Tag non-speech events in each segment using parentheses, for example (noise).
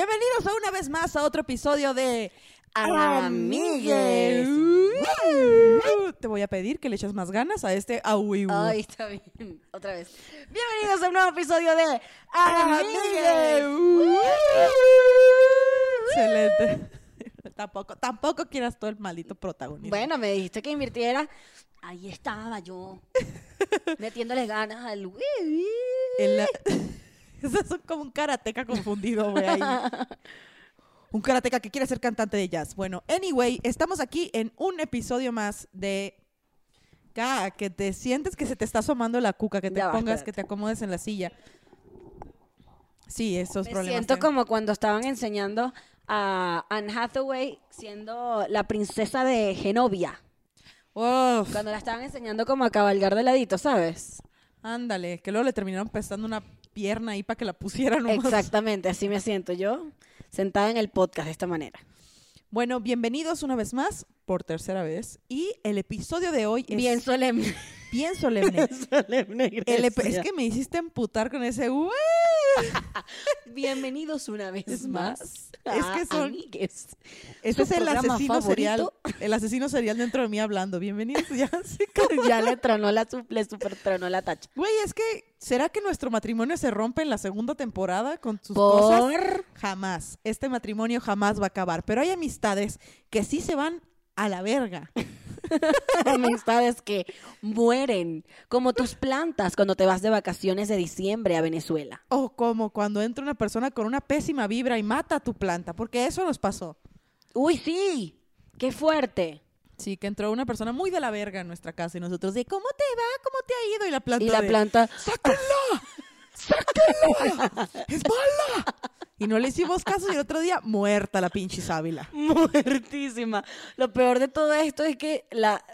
Bienvenidos a una vez más a otro episodio de Amigues. Uh, Te voy a pedir que le eches más ganas a este Aui. Ay, está bien. Otra vez. Bienvenidos a un nuevo episodio de Amigues. Excelente. Tampoco, tampoco quieras todo el maldito protagonismo. Bueno, me dijiste que invirtiera. Ahí estaba yo. Metiéndole ganas al. El- (laughs) Eso es como un karateca confundido, güey. (laughs) Un karateca que quiere ser cantante de jazz. Bueno, anyway, estamos aquí en un episodio más de Ka, que te sientes que se te está asomando la cuca, que te Ya pongas, que te acomodes en la silla. Sí, esos Me problemas. siento como cuando estaban enseñando a Anne Hathaway siendo la princesa de Genovia. Uf, Cuando la estaban enseñando como a cabalgar de ladito, ¿sabes? ándale, que luego le terminaron prestando una pierna ahí para que la pusieran (laughs) nomás. Exactamente, así me siento yo, sentada en el podcast de esta manera. Bueno, bienvenidos una vez más, por tercera vez. Y el episodio de hoy es Bien solemne. bien solemne. (laughs) solemne, El es que me hiciste emputar con ese. (laughs) Bienvenidos una vez más. es a que son- Amigues. Este ¿Su es el asesino serial, el asesino serial dentro de mí hablando. Bienvenidos ya. (laughs) ya le tronó la, le super tronó la tacha. Güey, es que ¿será que nuestro matrimonio se rompe en la segunda temporada con sus cosas? Jamás. Este matrimonio jamás va a acabar, pero hay amistades que sí se van a la verga. (laughs) amistades que mueren, como tus plantas cuando te vas de vacaciones de diciembre a Venezuela. O como cuando entra una persona con una pésima vibra y mata a tu planta, porque eso nos pasó. Uy, sí, qué fuerte. Sí, que entró una persona muy de la verga en nuestra casa y nosotros de ¿cómo te va? ¿Cómo te ha ido? Y la planta Y la de, planta, ¡Sáquenla! ¡Sáquenla! ¡Es mala! Y no le hicimos caso y el otro día muerta la pinche sábila. (laughs) muertísima. Lo peor de todo esto es que la,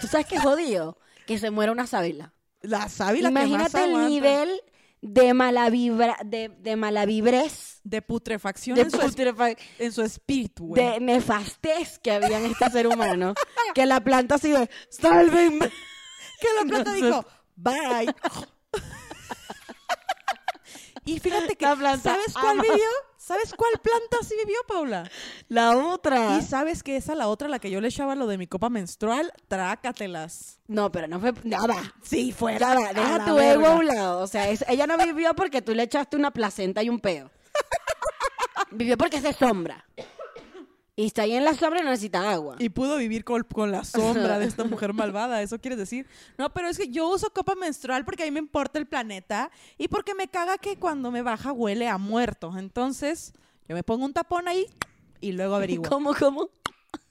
¿tú sabes qué jodido? Que se muera una sábila. La sábila que más Imagínate el nivel de mala vibra, de, de mala vibrez, de putrefacción de, en, su, en espíritu, güey. de nefastez que había en este ser humano. (laughs) que la planta así de, ¡sálvenme! (laughs) Que la planta dijo, bye. Y fíjate que, ¿sabes cuál ama. vivió? ¿Sabes cuál planta sí vivió, Paula? La otra. Y sabes que esa, la otra, la que yo le echaba lo de mi copa menstrual, trácatelas. No, pero no fue nada. Sí, fuera. Ya va, a deja tu ego a un lado. O sea, es- ella no vivió porque tú le echaste una placenta y un peo. (laughs) vivió porque es de sombra. Y está ahí en la sombra y no necesita agua. Y pudo vivir con, con la sombra de esta mujer (laughs) malvada, ¿eso quieres decir? No, pero es que yo uso copa menstrual porque a mí me importa el planeta y porque me caga que cuando me baja huele a muerto. Entonces, yo me pongo un tapón ahí y luego (laughs) averiguo. ¿Cómo, cómo?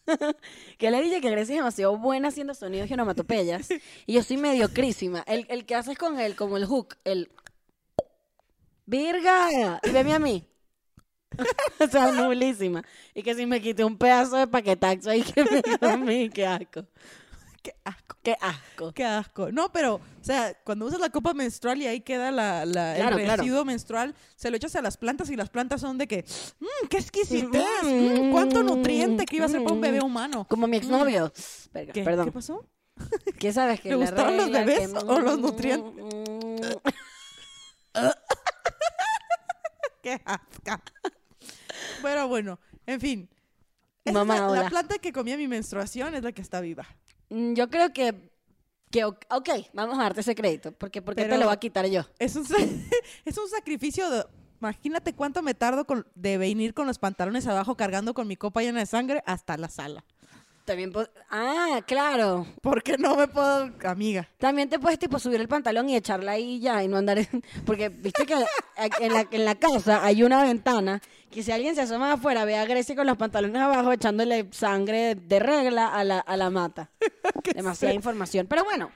(laughs) que le dije que Grecia es demasiado buena haciendo sonidos y onomatopeyas. y yo soy mediocrísima. El, el que haces con él, como el hook, el... ¡Virga! Y veme a mí. (laughs) o sea, nulísima. Y que si me quité un pedazo de paquetaxo ahí que me dio a mí, qué asco. (laughs) Qué asco. Qué asco. Qué asco. No, pero, o sea, cuando usas la copa menstrual y ahí queda la, la- Claro, el claro. residuo menstrual, se lo echas a las plantas y las plantas son de que, mmm, qué exquisitez, Mm, mm, cuánto nutriente que iba a ser para un mm. bebé humano. Como mi exnovio. Verga, ¿Qué, Perdón. ¿Qué pasó? ¿Qué sabes que ¿Le gustaron los regla, bebés que- o los nutrientes? (laughs) Qué asco. Pero bueno, en fin. Esa Mamá, es la, planta que comía mi menstruación es la que está viva. Mm, Yo creo que, que ok, vamos a darte ese crédito, porque ¿por qué te lo voy a quitar yo? Es un, (laughs) es un sacrificio de... Imagínate cuánto me tardo con- de venir con los pantalones abajo cargando con mi copa llena de sangre hasta la sala. También ah, claro. Porque no me puedo... Amiga. También te puedes tipo subir el pantalón y echarla ahí ya y no andar en- (laughs) porque viste que en la, en la casa hay una ventana que si alguien se asoma afuera ve a Grecia con los pantalones abajo echándole sangre de regla a la, a la mata. (laughs) Demasiada información. Pero bueno,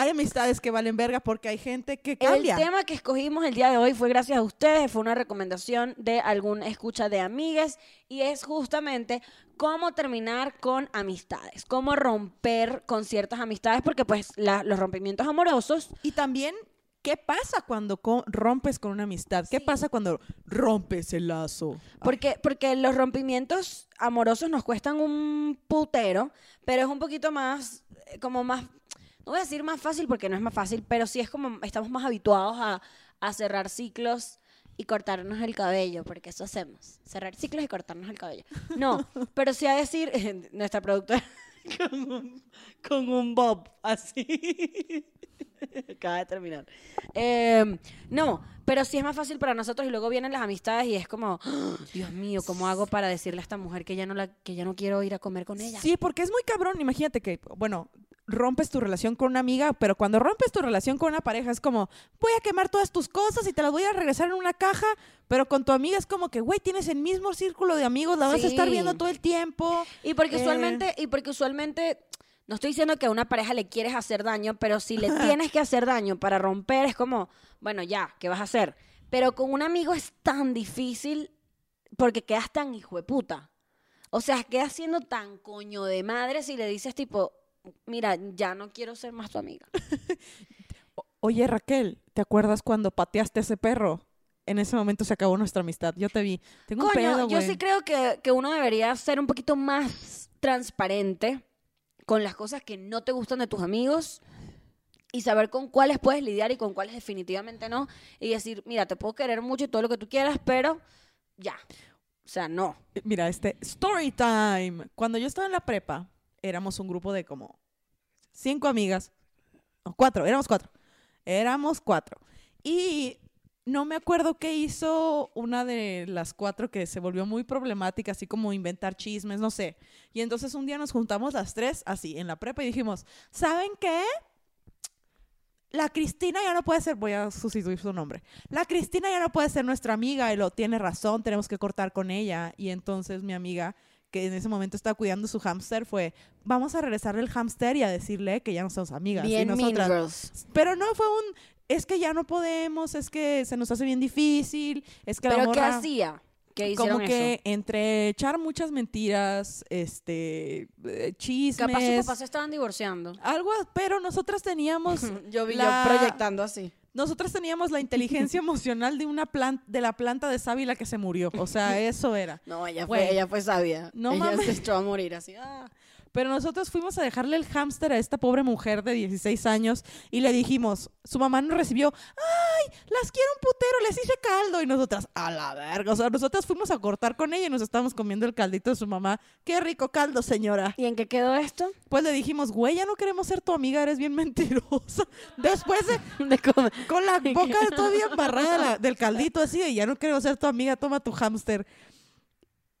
Hay amistades que valen verga porque hay gente que cambia. El tema que escogimos el día de hoy fue gracias a ustedes, fue una recomendación de algún escucha de amigues y es justamente cómo terminar con amistades, cómo romper con ciertas amistades, porque pues la- los rompimientos amorosos, Y también, ¿qué pasa cuando co- rompes con una amistad? ¿Qué Sí. pasa cuando rompes el lazo? porque, porque los rompimientos amorosos nos cuestan un putero, pero es un poquito más, eh, como más, no voy a decir más fácil porque no es más fácil, pero sí es como estamos más habituados a, a cerrar ciclos y cortarnos el cabello, porque eso hacemos, cerrar ciclos y cortarnos el cabello. No, (laughs) pero sí a decir, (laughs) nuestra productora (laughs) con un, con un bob así. (laughs) Acaba de terminar. Eh, no, pero sí es más fácil para nosotros y luego vienen las amistades y es como, "Ah, (gasps) Dios mío, ¿cómo hago para decirle a esta mujer que ya no la que ya no quiero ir a comer con ella? Sí, porque es muy cabrón. Imagínate que, bueno, rompes tu relación con una amiga, pero cuando rompes tu relación con una pareja es como, voy a quemar todas tus cosas y te las voy a regresar en una caja, pero con tu amiga es como que, güey, tienes el mismo círculo de amigos, la vas a estar viendo todo el tiempo. Y porque Eh. usualmente, y porque usualmente, no estoy diciendo que a una pareja le quieres hacer daño, pero si le tienes que hacer daño para romper, es como, bueno, ya, ¿qué vas a hacer? Pero con un amigo es tan difícil porque quedas tan hijo de puta. O sea, quedas siendo tan coño de madre si le dices tipo, mira, ya no quiero ser más tu amiga. (laughs) Oye, Raquel, ¿te acuerdas cuando pateaste a ese perro? En ese momento se acabó nuestra amistad. Yo te vi. Tengo un Coño, pedo, yo sí creo que, que uno debería ser un poquito más transparente con las cosas que no te gustan de tus amigos y saber con cuáles puedes lidiar y con cuáles definitivamente no. Y decir, mira, te puedo querer mucho y todo lo que tú quieras, pero ya. O sea, no. Mira, este, story time. Cuando yo estaba en la prepa, éramos un grupo de como cinco amigas, cuatro, éramos cuatro. Éramos cuatro. Y no me acuerdo qué hizo una de las cuatro que se volvió muy problemática, así como inventar chismes, no sé. Y entonces un día nos juntamos las tres, así, en la prepa, y dijimos, ¿saben qué? La Cristina ya no puede ser, voy a sustituir su nombre. La Cristina ya no puede ser nuestra amiga y lo tiene razón, tenemos que cortar con ella. Y entonces mi amiga, que en ese momento estaba cuidando su hámster, fue, vamos a regresarle el hámster y a decirle que ya no somos amigas. Y Bien Mean nosotras, Girls. pero no fue un, es que ya no podemos, es que se nos hace bien difícil, es que la ¿Pero qué morra- hacía? ¿Qué como que eso? entre echar muchas mentiras, este, eh, chismes, Capaz sus papás se estaban divorciando. algo, pero nosotras teníamos (laughs) Yo vi la- yo proyectando así. nosotras teníamos la inteligencia (laughs) emocional de una planta de la planta de sábila que se murió, o sea, (laughs) eso era. No, ella fue, ella fue sabia. No ella mames. se echó a morir así. ah. Pero nosotros fuimos a dejarle el hámster a esta pobre mujer de 16 años y le dijimos, su mamá nos recibió, ¡ay! Las quiero un putero, les hice caldo. Y nosotras, a la verga. O sea, nosotras fuimos a cortar con ella y nos estábamos comiendo el caldito de su mamá. ¡Qué rico caldo, señora! ¿Y en qué quedó esto? Pues le dijimos, güey, ya no queremos ser tu amiga, eres bien (laughs) mentirosa. Después de, (laughs) con la (laughs) boca todavía embarrada la- del caldito así de, ya no queremos ser tu amiga, toma tu hámster.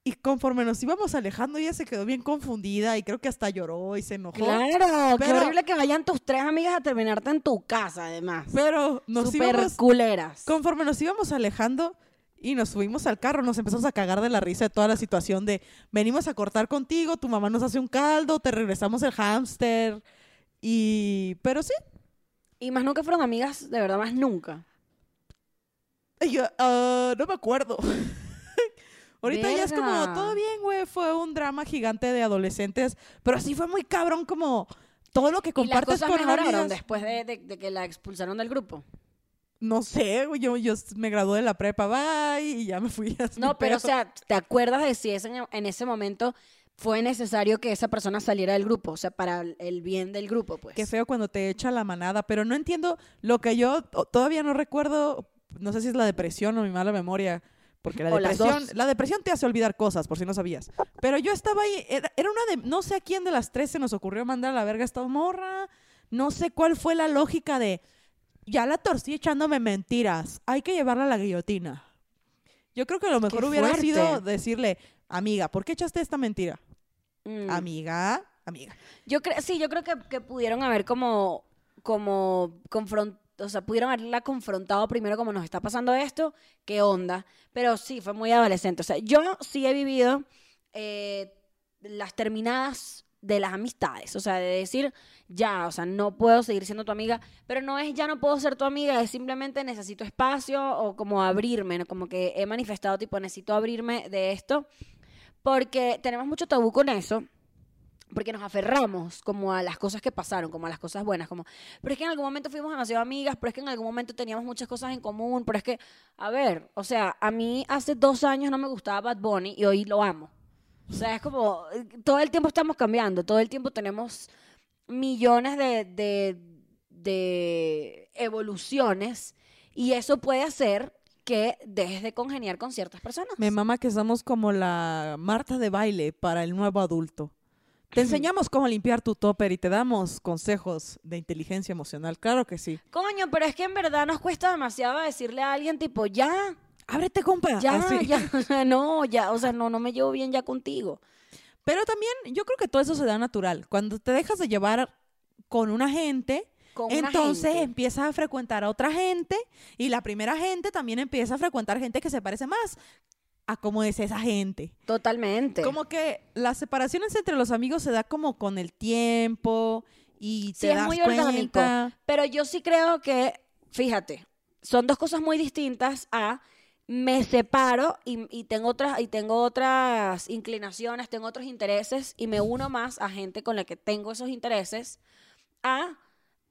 Y conforme nos íbamos alejando, ella se quedó bien confundida y creo que hasta lloró y se enojó. Claro, qué Pero- horrible que vayan tus tres amigas a terminarte en tu casa, además. Pero nos Super íbamos, culeras. conforme nos íbamos alejando y nos subimos al carro, nos empezamos a cagar de la risa de toda la situación de venimos a cortar contigo, tu mamá nos hace un caldo, te regresamos el hámster. Y, pero sí, Y más nunca fueron amigas, de verdad, más nunca. Yo, "Ah, no me acuerdo. (laughs) Ahorita ya es como, todo bien, güey, fue un drama gigante de adolescentes, pero sí fue muy cabrón como todo lo que Y las compartes cosas con amigas. después de, de- de que la expulsaron del grupo. No sé, güey, yo, yo me gradué de la prepa, bye, y ya me fui (laughs) a No, pero o sea, ¿te acuerdas de si ese- en ese momento fue necesario que esa persona saliera del grupo? O sea, para el- bien del grupo, pues. Qué feo cuando te echa la manada, pero no entiendo lo que yo todavía no recuerdo, no sé si es la depresión o mi mala memoria, porque la O depresión, la depresión te hace olvidar cosas, por si no sabías. Pero yo estaba ahí, era, era una de, no sé a quién de las tres se nos ocurrió mandar a la verga a esta morra, no sé cuál fue la lógica de, ya la torcí echándome mentiras, hay que llevarla a la guillotina. Yo creo que lo mejor Qué hubiera fuerte. sido decirle, amiga, ¿por qué echaste esta mentira? Mm. Amiga, amiga. Yo creo, sí, yo creo que, que pudieron haber como, como confront, o sea, pudieron haberla confrontado primero como nos está pasando esto, qué onda. Pero sí, fue muy adolescente. O sea, yo sí he vivido eh, las terminadas de las amistades. O sea, de decir, ya, o sea, no puedo seguir siendo tu amiga, pero no es ya no puedo ser tu amiga, es simplemente necesito espacio o como abrirme, ¿no? como que he manifestado tipo, necesito abrirme de esto, porque tenemos mucho tabú con eso porque nos aferramos como a las cosas que pasaron, como a las cosas buenas, como, pero es que en algún momento fuimos demasiado amigas, pero es que en algún momento teníamos muchas cosas en común, pero es que, a ver, o sea, a mí hace dos años no me gustaba Bad Bunny y hoy lo amo. O sea, es como, todo el tiempo estamos cambiando, todo el tiempo tenemos millones de, de, de evoluciones y eso puede hacer que dejes de congeniar con ciertas personas. Me mama que somos como la Marta de baile para el nuevo adulto. Te enseñamos cómo limpiar tu topper y te damos consejos de inteligencia emocional. Claro que sí. Coño, pero es que en verdad nos cuesta demasiado decirle a alguien tipo, ya, Ábrete, compa. ya, Así. ya, (laughs) o sea, no, ya, o sea, no, no me llevo bien ya contigo. Pero también yo creo que todo eso se da natural. Cuando te dejas de llevar con una gente, Con una entonces gente. empiezas a frecuentar a otra gente y la primera gente también empieza a frecuentar gente que se parece más a cómo es esa gente. Totalmente. Como que las separaciones entre los amigos se da como con el tiempo y Sí, te es das muy orgánico. cuenta. Pero yo sí creo que, fíjate, son dos cosas muy distintas a me separo y, y tengo otras y tengo otras inclinaciones, tengo otros intereses y me uno más a gente con la que tengo esos intereses a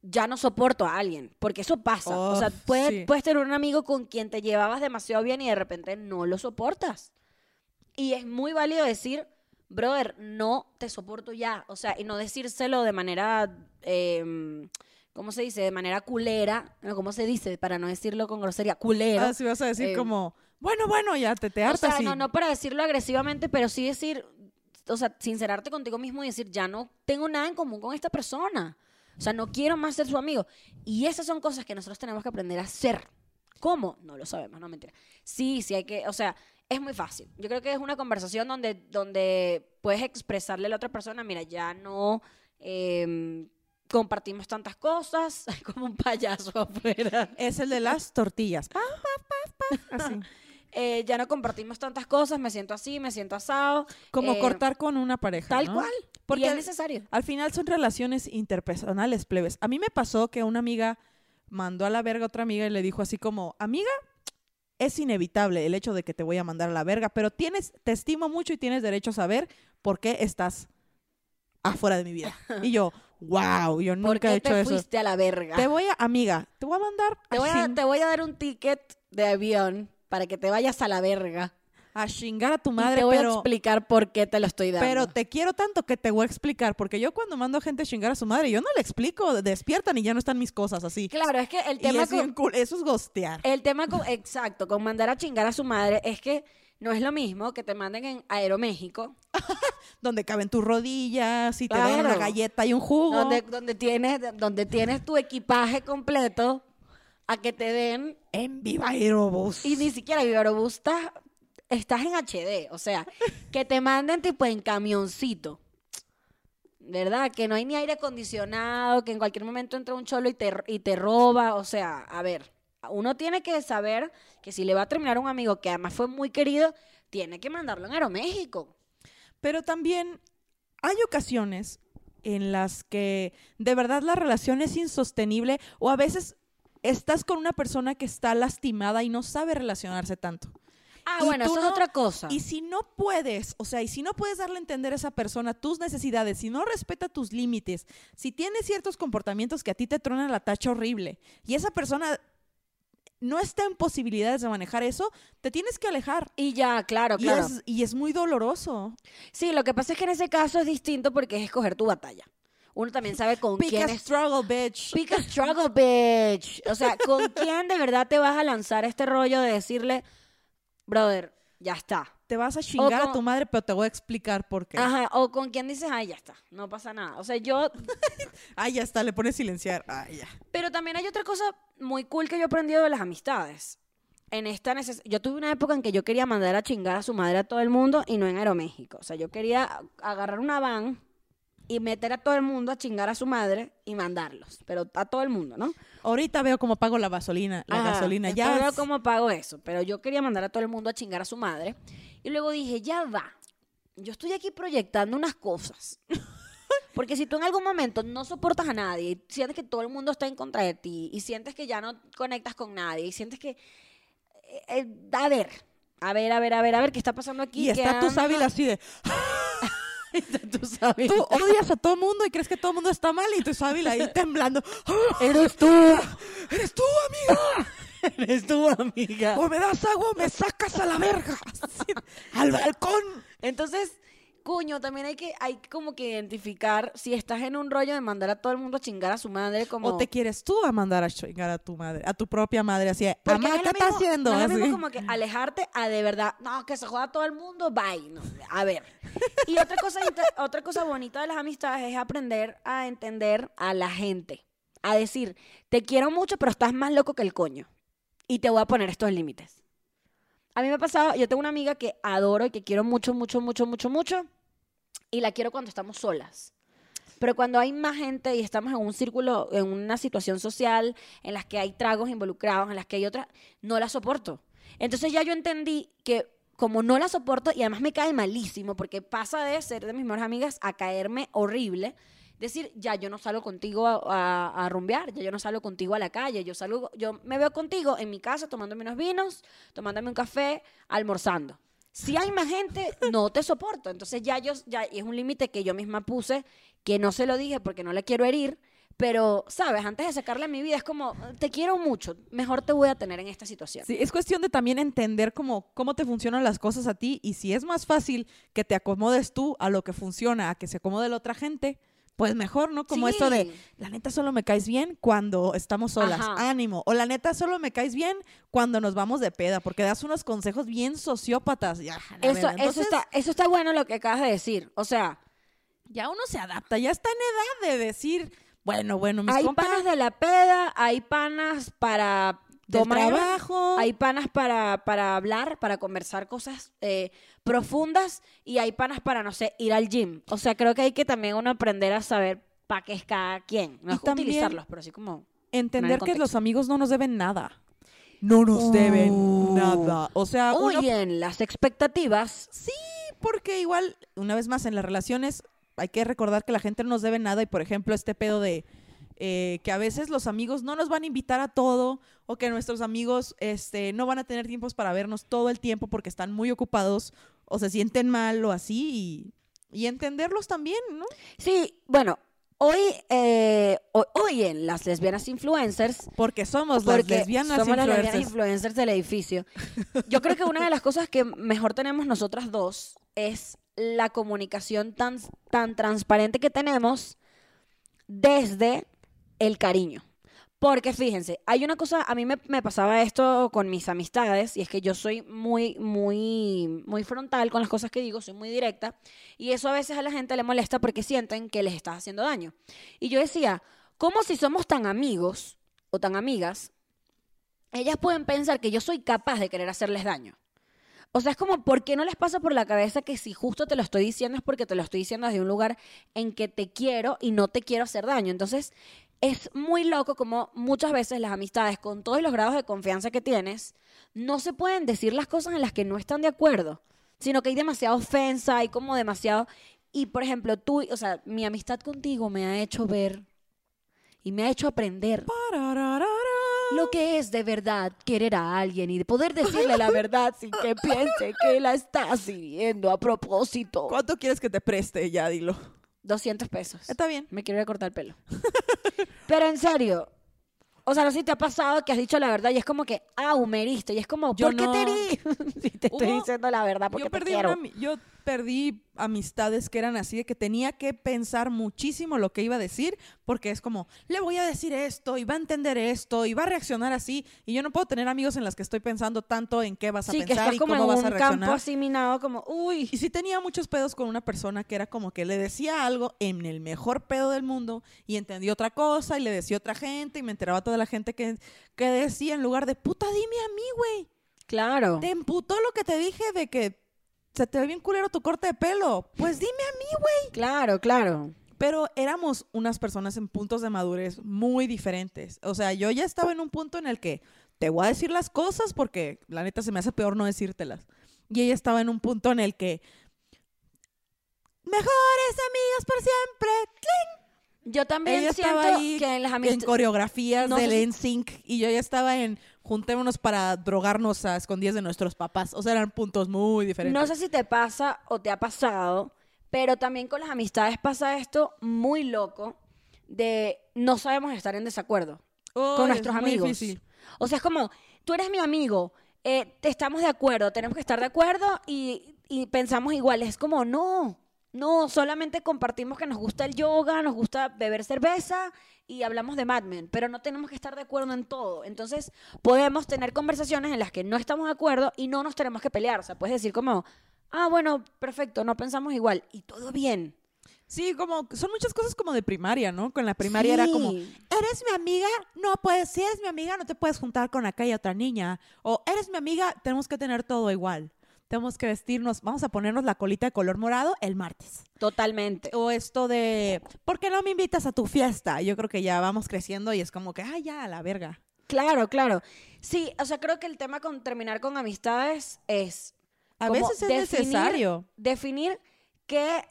ya no soporto a alguien, porque eso pasa. o sea, puedes, sí. puedes tener un amigo con quien te llevabas demasiado bien y de repente no lo soportas. Y es muy válido decir, brother, no te soporto ya. O sea, y no decírselo de manera, eh, ¿cómo se dice? De manera culera. ¿Cómo se dice? Para no decirlo con grosería, culera. Ah, sí vas a decir Eh, como, bueno, bueno, ya te, te o hartas sea, y- no, no para decirlo agresivamente, pero sí decir, o sea, sincerarte contigo mismo y decir, ya no tengo nada en común con esta persona. O sea, no quiero más ser su amigo. Y esas son cosas que nosotros tenemos que aprender a hacer. ¿Cómo? No lo sabemos, no mentira. Sí, sí hay que, o sea, es muy fácil. Yo creo que es una conversación donde, donde puedes expresarle a la otra persona, mira, ya no em, compartimos tantas cosas, (laughs) como un payaso afuera. Es el de las tortillas. Pa, pa, pa, pa, así. Eh, ya no compartimos tantas cosas, me siento así, me siento asado. Como eh, cortar con una pareja. Tal ¿no? cual. Porque y es necesario. Al final son relaciones interpersonales, plebes. A mí me pasó que una amiga mandó a la verga a otra amiga y le dijo así como, amiga, es inevitable el hecho de que te voy a mandar a la verga, pero tienes, te estimo mucho y tienes derecho a saber por qué estás afuera de mi vida. (laughs) Y yo, wow, yo ¿Por nunca qué he hecho te eso. fuiste a la verga? Te voy a, amiga, te voy a mandar Te voy, a, te voy a dar un ticket de avión para que te vayas a la verga. a chingar a tu y madre, te voy a explicar por qué te lo estoy dando. Pero te quiero tanto que te voy a explicar, porque yo cuando mando a gente a chingar a su madre, yo no le explico, despiertan y ya no están mis cosas así. Claro, es que el tema es con, cool, eso es gostear. el tema con, exacto, con mandar a chingar a su madre es que no es lo mismo que te manden en Aeroméxico, (laughs) donde caben tus rodillas y te dan una galleta y un jugo. donde, donde, tienes, donde tienes tu equipaje completo, a que te den En Viva Aerobús. Y ni siquiera Vivarobús estás, estás en HD. O sea, (laughs) que te manden tipo en camioncito. ¿Verdad? Que no hay ni aire acondicionado, que en cualquier momento entra un cholo y te, y te roba. O sea, a ver, uno tiene que saber que si le va a terminar un amigo que además fue muy querido, tiene que mandarlo en Aeroméxico. Pero también hay ocasiones en las que de verdad la relación es insostenible o a veces estás con una persona que está lastimada y no sabe relacionarse tanto. Ah, Y bueno, eso no- es otra cosa. Y si no puedes, o sea, y si no puedes darle a entender a esa persona tus necesidades, si no respeta tus límites, si tiene ciertos comportamientos que a ti te tronan la tacha horrible y esa persona no está en posibilidades de manejar eso, te tienes que alejar. Y ya, claro, Y, claro. es, y es muy doloroso. Sí, lo que pasa es que en ese caso es distinto porque es escoger tu batalla. Uno también sabe con Pick quién a struggle, bitch. Pick a struggle, bitch. O sea, ¿con (laughs) quién de verdad te vas a lanzar este rollo de decirle, brother, ya está? Te vas a chingar con- a tu madre, pero te voy a explicar por qué. Ajá, o con quién dices, ay, ya está, no pasa nada. O sea, yo, (laughs) Ay, ya está, le pones silenciar. Ay, ya. pero también hay otra cosa muy cool que yo he aprendido de las amistades. En esta neces- yo tuve una época en que yo quería mandar a chingar a su madre a todo el mundo y no en Aeroméxico. O sea, yo quería agarrar una van y meter a todo el mundo a chingar a su madre y mandarlos, pero a todo el mundo, ¿no? Ahorita veo cómo pago la gasolina. La Ajá, gasolina ya. veo cómo pago eso, pero yo quería mandar a todo el mundo a chingar a su madre. Y luego dije, ya va. Yo estoy aquí proyectando unas cosas. (laughs) Porque si tú en algún momento no soportas a nadie, y sientes que todo el mundo está en contra de ti, y sientes que ya no conectas con nadie, y sientes que. eh, eh, a ver, a ver, a ver, a ver, a ver, ¿qué está pasando aquí? Y ¿Qué está tu sábila así de. (laughs) Tú. Tú odias a todo mundo y crees que todo mundo está mal y tu sábila ahí temblando. (laughs) Eres tú. ¡Eres tú, amiga! (laughs) Eres tú, amiga. O me das agua o me sacas a la verga. Al balcón. Entonces, coño, también hay que, hay como que identificar si estás en un rollo de mandar a todo el mundo a chingar a su madre, como... O te quieres tú a mandar a chingar a tu madre, a tu propia madre, así, Porque mamá, no es ¿qué estás haciendo? No es lo mismo Así. como que alejarte a de verdad, no, que se joda todo el mundo, bye. No, a ver. Y otra cosa, (laughs) otra cosa bonita de las amistades es aprender a entender a la gente. A decir, te quiero mucho, pero estás más loco que el coño. Y te voy a poner estos límites. A mí me ha pasado, yo tengo una amiga que adoro y que quiero mucho, mucho, mucho, mucho, mucho. Y la quiero cuando estamos solas. Pero cuando hay más gente y estamos en un círculo, en una situación social, en las que hay tragos involucrados, en las que hay otras, no la soporto. Entonces ya yo entendí que como no la soporto y además me cae malísimo, porque pasa de ser de mis mejores amigas a caerme horrible, decir, ya yo no salgo contigo a, a, rumbear, ya yo no salgo contigo a la calle, yo salgo, yo me veo contigo en mi casa tomándome unos vinos, tomándome un café, almorzando. Si hay más gente, no te soporto. Entonces ya yo, ya es un límite que yo misma puse, que no se lo dije porque no le quiero herir, pero, ¿sabes? Antes de sacarle mi vida es como, te quiero mucho, mejor te voy a tener en esta situación. Sí, es cuestión de también entender cómo, cómo te funcionan las cosas a ti y si es más fácil que te acomodes tú a lo que funciona, a que se acomode la otra gente, pues mejor, ¿no? Como esto de, la neta solo me caes bien cuando estamos solas, Ajá. ánimo. O la neta solo me caes bien cuando nos vamos de peda, porque das unos consejos bien sociópatas. Ya, Eso, Entonces, está, eso está bueno lo que acabas de decir. O sea, ya uno se adapta, ya está en edad de decir, bueno, bueno, mis hay compas panas de la peda, hay panas para del tomar, trabajo. hay panas para, para hablar, para conversar cosas eh, profundas y hay panas para, no sé, ir al gym. O sea, creo que hay que también uno aprender a saber para qué es cada quien. No Y es también- utilizarlos, pero así como... entender que los amigos no nos deben nada. No nos deben nada. O sea, uno Oyen las expectativas. Sí, porque igual, una vez más, en las relaciones hay que recordar que la gente no nos debe nada y, por ejemplo, este pedo de eh, que a veces los amigos no nos van a invitar a todo o que nuestros amigos este, no van a tener tiempos para vernos todo el tiempo porque están muy ocupados o se sienten mal o así y, y entenderlos también, ¿no? Sí, bueno, hoy, eh, ho- hoy en las lesbianas influencers Porque somos las lesbianas somos las lesbianas influencers. influencers del edificio. Yo creo que una de las cosas que mejor tenemos nosotras dos es la comunicación tan, tan transparente que tenemos desde el cariño. Porque fíjense, hay una cosa, a mí me, me pasaba esto con mis amistades, y es que yo soy muy, muy, muy frontal con las cosas que digo, soy muy directa, y eso a veces a la gente le molesta porque sienten que les estás haciendo daño. Y yo decía, ¿cómo si somos tan amigos o tan amigas, ellas pueden pensar que yo soy capaz de querer hacerles daño? O sea, es como, ¿por qué no les pasa por la cabeza que si justo te lo estoy diciendo es porque te lo estoy diciendo desde un lugar en que te quiero y no te quiero hacer daño? Entonces, es muy loco como muchas veces las amistades, con todos los grados de confianza que tienes, no se pueden decir las cosas en las que no están de acuerdo, sino que hay demasiada ofensa, hay como demasiado... Y, por ejemplo, tú, o sea, mi amistad contigo me ha hecho ver y me ha hecho aprender lo que es de verdad querer a alguien y de poder decirle la verdad sin que piense que la estás siguiendo a propósito. ¿Cuánto quieres que te preste? Ya, dilo. 200 pesos. Está bien. Me quiero ir a cortar el pelo. (laughs) Pero en serio, o sea, no sé si te ha pasado que has dicho la verdad y es como que, ah, humeriste. Y es como, Yo ¿por qué no. (laughs) te herí? si te estoy Hubo- diciendo la verdad porque yo te perdí, quiero. una ami- yo perdí amistades que eran así de que tenía que pensar muchísimo lo que iba a decir porque es como le voy a decir esto y va a entender esto y va a reaccionar así y yo no puedo tener amigos en las que estoy pensando tanto en qué vas a Sí, que pensar estás y como cómo en vas a un campo reaccionar así minado como, uy. y sí tenía muchos pedos con una persona que era como que le decía algo en el mejor pedo del mundo y entendía otra cosa y le decía a otra gente y me enteraba toda la gente que, que decía en lugar de puta dime a mí güey Claro. ¿Te emputó lo que te dije de que se te ve bien culero tu corte de pelo? Pues dime a mí, güey. Claro, claro. Pero éramos unas personas en puntos de madurez muy diferentes. O sea, yo ya estaba en un punto en el que te voy a decir las cosas porque la neta se me hace peor no decírtelas. Y ella estaba en un punto en el que mejores amigas por siempre. Yo también Ella siento estaba ahí que en las en coreografías No del sé si- NSYNC y yo ya estaba en juntémonos para drogarnos a escondidas de nuestros papás. O sea, eran puntos muy diferentes. No sé si te pasa o te ha pasado, pero también con las amistades pasa esto muy loco de no sabemos estar en desacuerdo Oh, con es nuestros amigos. difícil. O sea, es como, tú eres mi amigo, eh, estamos de acuerdo, tenemos que estar de acuerdo y, y pensamos igual. Es como, no, No, solamente compartimos que nos gusta el yoga, nos gusta beber cerveza y hablamos de Mad Men, pero no tenemos que estar de acuerdo en todo. Entonces, podemos tener conversaciones en las que no estamos de acuerdo y no nos tenemos que pelear. O sea, puedes decir como, ah, bueno, perfecto, no pensamos igual y todo bien. Sí, como son muchas cosas como de primaria, ¿no? Con la primaria era como, eres mi amiga, no puedes, si eres mi amiga no te puedes juntar con aquella otra niña. O eres mi amiga, tenemos que tener todo igual. Tenemos que vestirnos, vamos a ponernos la colita de color morado el martes. Totalmente. O esto de, ¿por qué no me invitas a tu fiesta? Yo creo que ya vamos creciendo y es como que, ah, ya, a la verga. Claro, claro. Sí, o sea, creo que el tema con terminar con amistades es A veces es definir- necesario. definir que,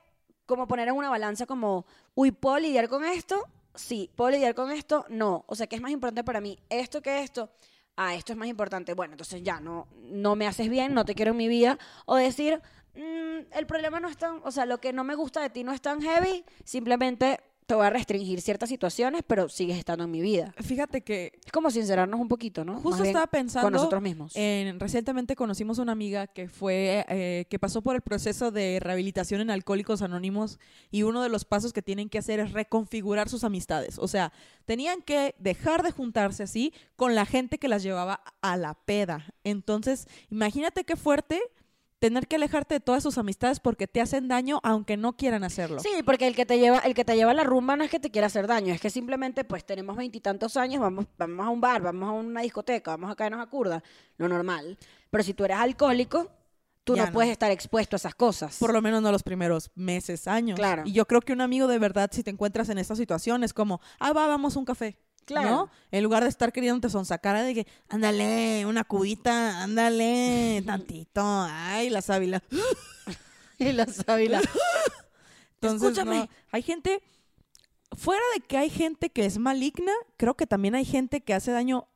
como poner en una balanza como, uy, ¿puedo lidiar con esto? Sí, ¿puedo lidiar con esto? No. O sea, ¿qué es más importante para mí? ¿Esto que esto? Ah, esto es más importante. Bueno, entonces ya, no, no me haces bien, no te quiero en mi vida. O decir, "Mm, el problema no es tan, o sea, lo que no me gusta de ti no es tan heavy, simplemente te voy a restringir ciertas situaciones, pero sigues estando en mi vida. Fíjate que Es como sincerarnos un poquito, ¿no? Justo Más estaba pensando con nosotros mismos. En, recientemente conocimos una amiga que fue eh, que pasó por el proceso de rehabilitación en Alcohólicos Anónimos y uno de los pasos que tienen que hacer es reconfigurar sus amistades. O sea, tenían que dejar de juntarse así con la gente que las llevaba a la peda. Entonces, imagínate qué fuerte tener que alejarte de todas sus amistades porque te hacen daño aunque no quieran hacerlo. Sí, porque el que te lleva, el que te lleva a la rumba no es que te quiera hacer daño, es que simplemente pues tenemos veintitantos años, vamos, vamos a un bar, vamos a una discoteca, vamos a caernos a curda, lo normal. Pero si tú eres alcohólico, tú Ya no, no. puedes estar expuesto a esas cosas. Por lo menos no los primeros meses, años. Claro. Y yo creo que un amigo de verdad, si te encuentras en esta situación, es como, ah, va, vamos a un café. Claro. ¿No? En lugar de estar queriéndote sonsacar de que, ándale, una cubita, ándale, tantito, ay, la sábila. (laughs) y la sábila. (laughs) Entonces, Escúchame. no, hay gente, fuera de que hay gente que es maligna, creo que también hay gente que hace daño,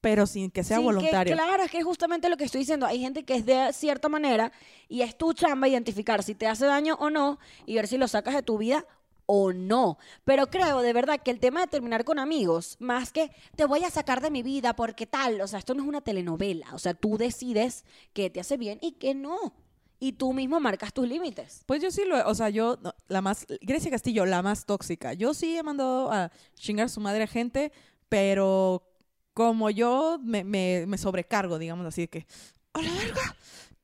pero sin que sea que voluntario. claro, es que es justamente lo que estoy diciendo. Hay gente que es de cierta manera y es tu chamba identificar si te hace daño o no y ver si lo sacas de tu vida o no. Pero creo de verdad que el tema de terminar con amigos, más que te voy a sacar de mi vida porque tal, o sea, esto no es una telenovela. O sea, tú decides qué te hace bien y qué no. Y tú mismo marcas tus límites. Pues yo sí lo, o sea, yo, la más, Grecia Castillo, la más tóxica. Yo sí he mandado a chingar su madre a gente, pero como yo me, me, me sobrecargo, digamos así, de que, ¡a la verga!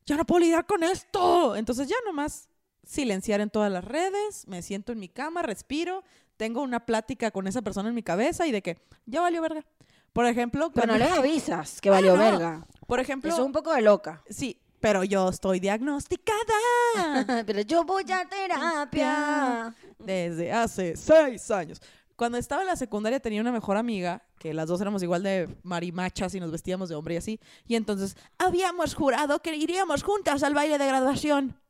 Ya no puedo lidiar con esto. Entonces ya nomás silenciar en todas las redes, me siento en mi cama, respiro, tengo una plática con esa persona en mi cabeza y de que, ya valió verga. Por ejemplo, Pero no cuando- les (laughs) avisas que valió Ah, no. verga. por ejemplo, Eso es un poco de loca. sí, pero yo estoy diagnosticada. (laughs) Pero yo voy a terapia. (laughs) desde hace seis años. Cuando estaba en la secundaria tenía una mejor amiga, que las dos éramos igual de marimachas y nos vestíamos de hombre y así. Y entonces habíamos jurado que iríamos juntas al baile de graduación.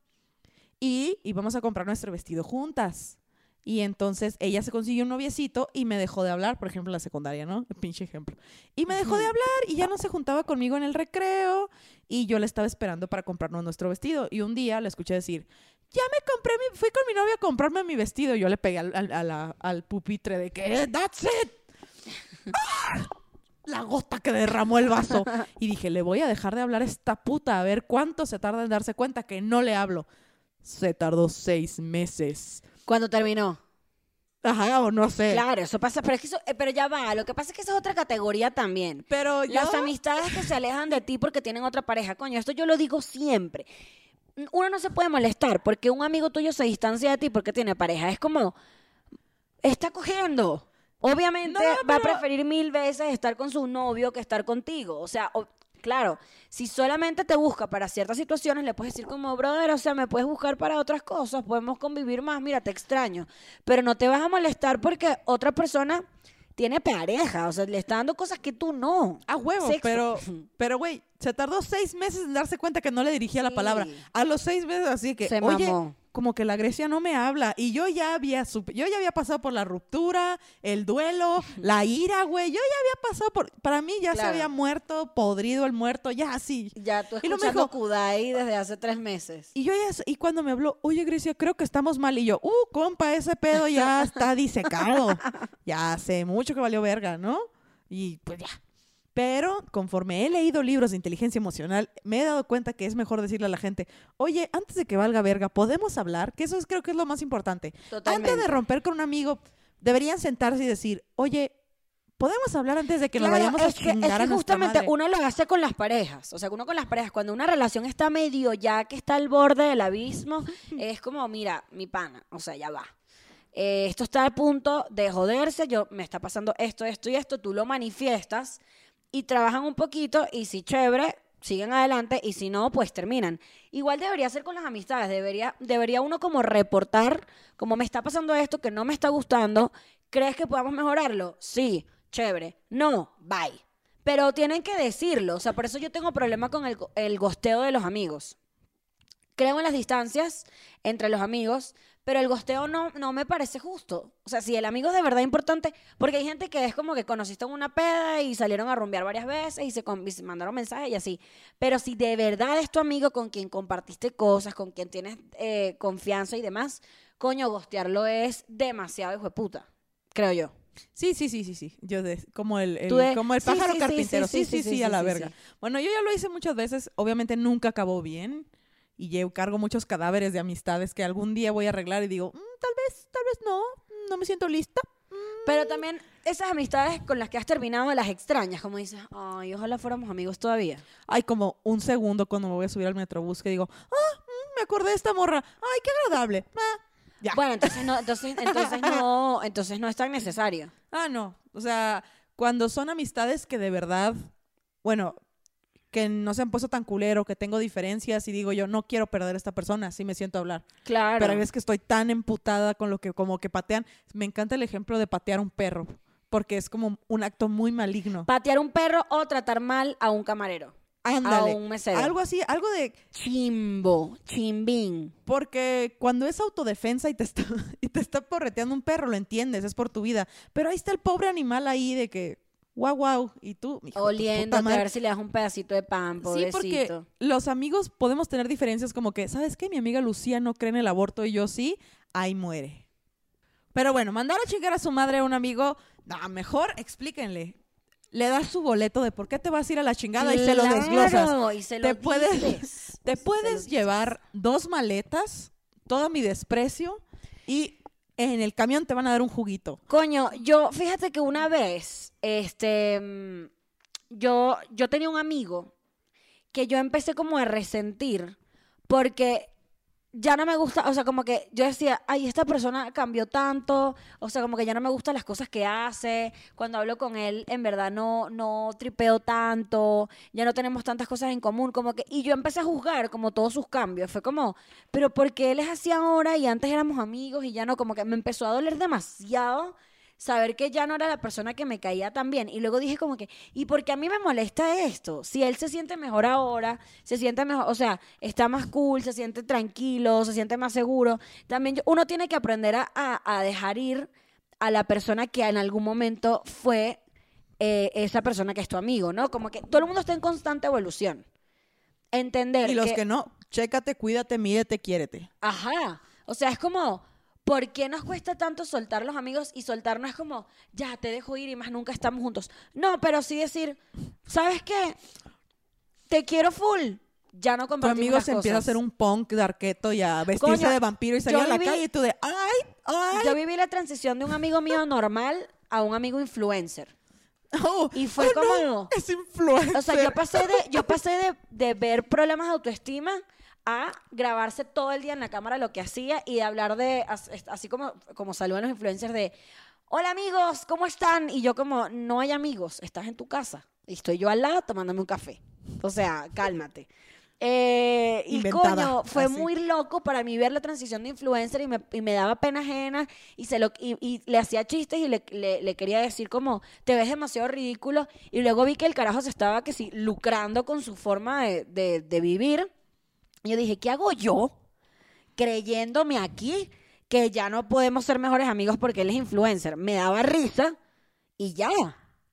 Y íbamos a comprar nuestro vestido juntas. Y entonces ella se consiguió un noviecito y me dejó de hablar, por ejemplo, en la secundaria, ¿no? Pinche ejemplo. Y me dejó de hablar y ya no se juntaba conmigo en el recreo y yo le estaba esperando para comprarnos nuestro vestido. Y un día le escuché decir, ya me compré mi, fui con mi novia a comprarme mi vestido. Y yo le pegué al, la- al pupitre de que, that's it. ¡Ah! La gota que derramó el vaso. (laughs) Y dije, le voy a dejar de hablar a esta puta a ver cuánto se tarda en darse cuenta que no le hablo. Se tardó seis meses. Cuando terminó. Ajá, o no sé. Claro, eso pasa, pero es que eso, eh, pero ya va, lo que pasa es que esa es otra categoría también. Pero yo... Las amistades que se alejan de ti porque tienen otra pareja, coño, esto yo lo digo siempre. Uno no se puede molestar porque un amigo tuyo se distancia de ti porque tiene pareja. Es como, está cogiendo. Obviamente No, va a preferir mil veces estar con su novio que estar contigo. O sea, claro, si solamente te busca para ciertas situaciones, le puedes decir como, brother, o sea, me puedes buscar para otras cosas, podemos convivir más, mira, te extraño. Pero no te vas a molestar porque otra persona tiene pareja, o sea, le está dando cosas que tú no. A huevo, Sexo. pero, (laughs) pero güey, se tardó seis meses en darse cuenta que no le dirigía la palabra. A los seis meses así que, Se oye, mamó. Como que la Grecia no me habla. Y yo ya había, yo ya había pasado por la ruptura, el duelo, la ira, güey. Yo ya había pasado por, para mí ya se había muerto, podrido el muerto, ya así. Ya tú Y no me escuchando dijo- Kudai desde hace tres meses. Y yo ya, y cuando me habló, oye Grecia, creo que estamos mal. Y yo, uh, compa, ese pedo ya (laughs) está disecado. ya hace mucho que valió verga, ¿no? Y pues ya. Pero conforme he leído libros de inteligencia emocional, me he dado cuenta que es mejor decirle a la gente, oye, antes de que valga verga, ¿podemos hablar? Que eso es, creo que es lo más importante. Totalmente. Antes de romper con un amigo, deberían sentarse y decir, oye, ¿podemos hablar antes de que nos Claro, vayamos a es que, es chingar que a nuestra justamente madre? uno lo hace con las parejas. O sea, uno con las parejas, cuando una relación está medio ya que está al borde del abismo, (laughs) es como, mira, mi pana, o sea, ya va. Eh, esto está al punto de joderse, yo me está pasando esto, esto y esto, tú lo manifiestas y trabajan un poquito y si chévere, siguen adelante y si no, pues terminan. Igual debería ser con las amistades, debería, debería uno como reportar, como me está pasando esto, que no me está gustando, ¿crees que podamos mejorarlo? Sí, chévere. No, bye. Pero tienen que decirlo, o sea, por eso yo tengo problema con el, el gosteo de los amigos. Creo en las distancias entre los amigos, pero el gosteo no, no me parece justo. O sea, si el amigo es de verdad importante, porque hay gente que es como que conociste en una peda y salieron a rumbear varias veces y se, con- y se mandaron mensajes y así. Pero si de verdad es tu amigo con quien compartiste cosas, con quien tienes eh, confianza y demás, coño, gostearlo es demasiado hijo de puta, creo yo. Sí, sí, sí, sí, sí. Yo de- como el, el- Tú de- como el pájaro sí, sí, carpintero. Sí sí sí, a la sí, verga. sí. Bueno, yo ya lo hice muchas veces. Obviamente nunca acabó bien. Y yo cargo muchos cadáveres de amistades que algún día voy a arreglar y digo, "Mm, tal vez, tal vez no. mm, No me siento lista. Pero también esas amistades con las que has terminado las extrañas, como dices, ay, ojalá fuéramos amigos todavía. Hay como un segundo cuando me voy a subir al metrobús que digo, ah, mm, me acordé de esta morra. Ay, qué agradable. Ah, ya. Bueno, entonces no, entonces, entonces no, (laughs) entonces no es tan necesario. Ah, no. O sea, cuando son amistades que de verdad, bueno, que no se han puesto tan culero, que tengo diferencias y digo yo, no quiero perder a esta persona, sí me siento a hablar. Claro. Pero veces que estoy tan emputada con lo que como que patean. Me encanta el ejemplo de patear un perro, porque es como un acto muy maligno. Patear un perro o tratar mal a un camarero. Ándale. A un mesero. Algo así, algo de Chimbo, chimbín. porque cuando es autodefensa y te está (laughs) y te está porreteando un perro, lo entiendes, es por tu vida, pero ahí está el pobre animal ahí de que guau guau y tú hijo Oliendo, a ver si le das un pedacito de pan, Sí, pobrecito. porque los amigos podemos tener diferencias como que, ¿sabes qué? Mi amiga Lucía no cree en el aborto y yo sí, ahí muere. Pero bueno, mandar a chingar a su madre a un amigo, no, mejor explíquenle. Le das su boleto de por qué te vas a ir a la chingada y se lo desglosas. Y se Te lo puedes-. Te lo puedes dices. llevar dos maletas, todo mi desprecio y en el camión te van a dar un juguito. Coño, yo, fíjate que una vez, este, yo, yo tenía un amigo que yo empecé como a resentir porque ya no me gusta, o sea, como que yo decía, ay, esta persona cambió tanto, o sea, como que ya no me gustan las cosas que hace, cuando hablo con él, en verdad no, no tripeo tanto, ya no tenemos tantas cosas en común, como que, y yo empecé a juzgar como todos sus cambios, fue como, pero ¿por qué él es así ahora y antes éramos amigos y ya no? Como que me empezó a doler demasiado saber que ya no era la persona que me caía tan bien. Y luego dije como que, ¿y por qué a mí me molesta esto? Si él se siente mejor ahora, se siente mejor, o sea, está más cool, se siente tranquilo, se siente más seguro. También yo- uno tiene que aprender a, a- a dejar ir a la persona que en algún momento fue eh, esa persona que es tu amigo, ¿no? Como que todo el mundo está en constante evolución. Entender Y los que- que no, chécate, cuídate, mídete, quiérete. Ajá. O sea, es como, ¿por qué nos cuesta tanto soltar los amigos y soltar no es como, ya, te dejo ir y más nunca estamos juntos? No, pero sí decir, ¿sabes qué? Te quiero full. Ya no Tu compartimos amigo las se empieza a hacer un punk de arqueto y a vestirse Coño, de vampiro y salir yo a la viví- calle y tú de, ¡ay! ¡ay! Yo viví la transición de un amigo mío normal a un amigo influencer. (laughs) Oh, Y fue oh, no, como- es influencer. O sea, yo pasé de, yo pasé de, de ver problemas de autoestima a grabarse todo el día en la cámara lo que hacía y de hablar de, as- así como, como saludan los influencers de, hola amigos, ¿cómo están? Y yo como, no hay amigos, estás en tu casa. Y estoy yo al lado tomándome un café. O sea, cálmate. Eh, y Inventada, coño, fue así. muy loco para mí ver la transición de influencer y me, y me daba pena ajena y, se lo, y, y le hacía chistes y le, le- le quería decir como, te ves demasiado ridículo. Y luego vi que el carajo se estaba que sí, lucrando con su forma de, de- de vivir. Y yo dije, ¿qué hago yo creyéndome aquí que ya no podemos ser mejores amigos porque él es influencer? Me daba risa y ya.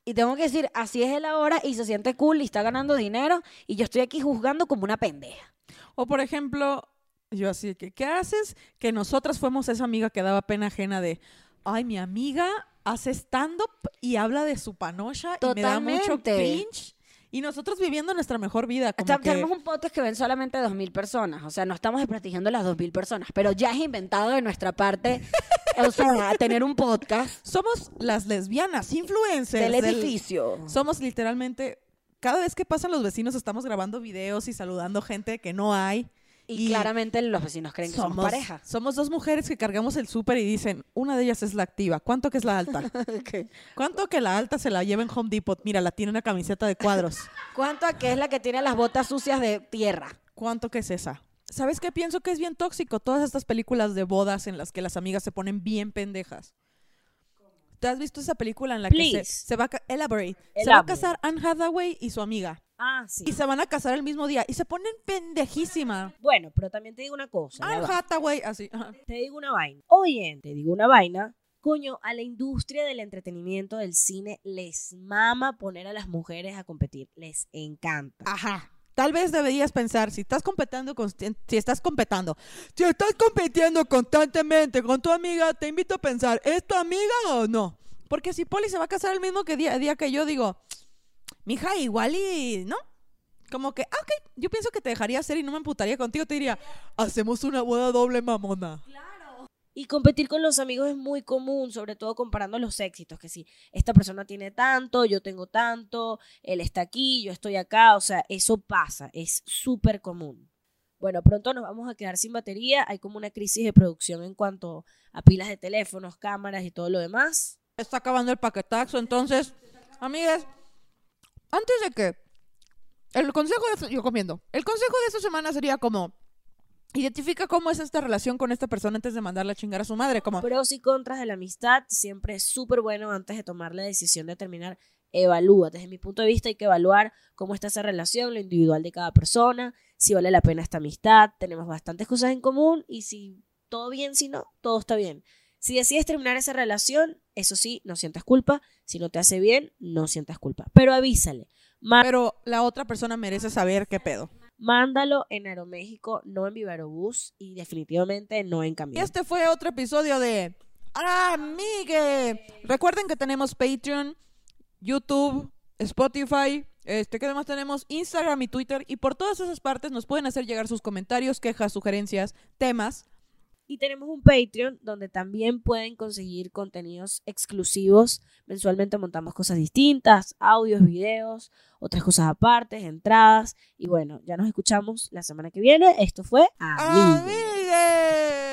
Y tengo que decir, así es él ahora y se siente cool y está ganando dinero y yo estoy aquí juzgando como una pendeja. O por ejemplo, yo así que, ¿qué haces? Que nosotras fuimos esa amiga que daba pena ajena de, ay, mi amiga hace stand-up y habla de su panocha y me da mucho cringe. Y nosotros viviendo nuestra mejor vida. Como que- Tenemos un podcast que ven solamente 2.000 personas, o sea, no estamos desprestigiando las 2.000 personas, pero ya es inventado de nuestra parte, (laughs) o sea, tener un podcast Somos las lesbianas, influencers. del del- edificio. Somos literalmente, cada vez que pasan los vecinos estamos grabando videos y saludando gente que no hay. Y, claramente los vecinos creen que somos, pareja. somos dos mujeres que cargamos el súper y dicen, una de ellas es la activa. ¿Cuánto que es la alta? (laughs) ¿Cuánto que la alta se la lleva en Home Depot? Mira, la tiene una camiseta de cuadros. (laughs) ¿Cuánto a qué es la que tiene las botas sucias de tierra? ¿Cuánto que es esa? ¿Sabes qué pienso que es bien tóxico? Todas estas películas de bodas en las que las amigas se ponen bien pendejas. ¿Te has visto esa película en la que se, va a elaborate. Se va a casar Anne Hathaway y su amiga Ah, sí. y se van a casar el mismo día y se ponen pendejísima. Bueno, pero también te digo una cosa. va. Hathaway así. ajá. Te digo una vaina. Oye, te digo una vaina. Coño, a la industria del entretenimiento del cine les mama poner a las mujeres a competir. Les encanta. Ajá. Tal vez deberías pensar, si estás competiendo, consti- si estás competiendo, si estás compitiendo constantemente con tu amiga, te invito a pensar, ¿es tu amiga o no? Porque si Polly se va a casar el mismo que día, día que yo, digo, mija, igual y, ¿no? Como que, ah, ok, yo pienso que te dejaría hacer y no me emputaría contigo, te diría, hacemos una boda doble mamona. Y competir con los amigos es muy común, sobre todo comparando los éxitos, que si esta persona tiene tanto, yo tengo tanto, él está aquí, yo estoy acá, o sea, eso pasa, es súper común. Bueno, pronto nos vamos a quedar sin batería, hay como una crisis de producción en cuanto a pilas de teléfonos, cámaras y todo lo demás. Está acabando el paquetaxo, entonces, amigas, antes de que el consejo de yo comiendo, el consejo de esta semana sería como identifica cómo es esta relación con esta persona antes de mandarla a chingar a su madre, como Pros y contras de la amistad, siempre es súper bueno antes de tomar la decisión de terminar. Evalúa, desde mi punto de vista hay que evaluar cómo está esa relación, lo individual de cada persona, si vale la pena esta amistad, tenemos bastantes cosas en común y si todo bien, si no, todo está bien. Si decides terminar esa relación, eso sí, no sientas culpa, si no te hace bien, no sientas culpa, pero avísale, pero la otra persona merece saber qué pedo. mándalo en Aeroméxico, no en Vivarobús y definitivamente no en camión. este fue otro episodio de Amigue. Recuerden que tenemos Patreon, YouTube, Spotify, este, ¿qué demás tenemos? Instagram y Twitter. Y por todas esas partes nos pueden hacer llegar sus comentarios, quejas, sugerencias, temas. Y tenemos un Patreon donde también pueden conseguir contenidos exclusivos. Mensualmente montamos cosas distintas, audios, videos, otras cosas aparte, entradas. Y bueno, ya nos escuchamos la semana que viene. Esto fue. ¡Amigue!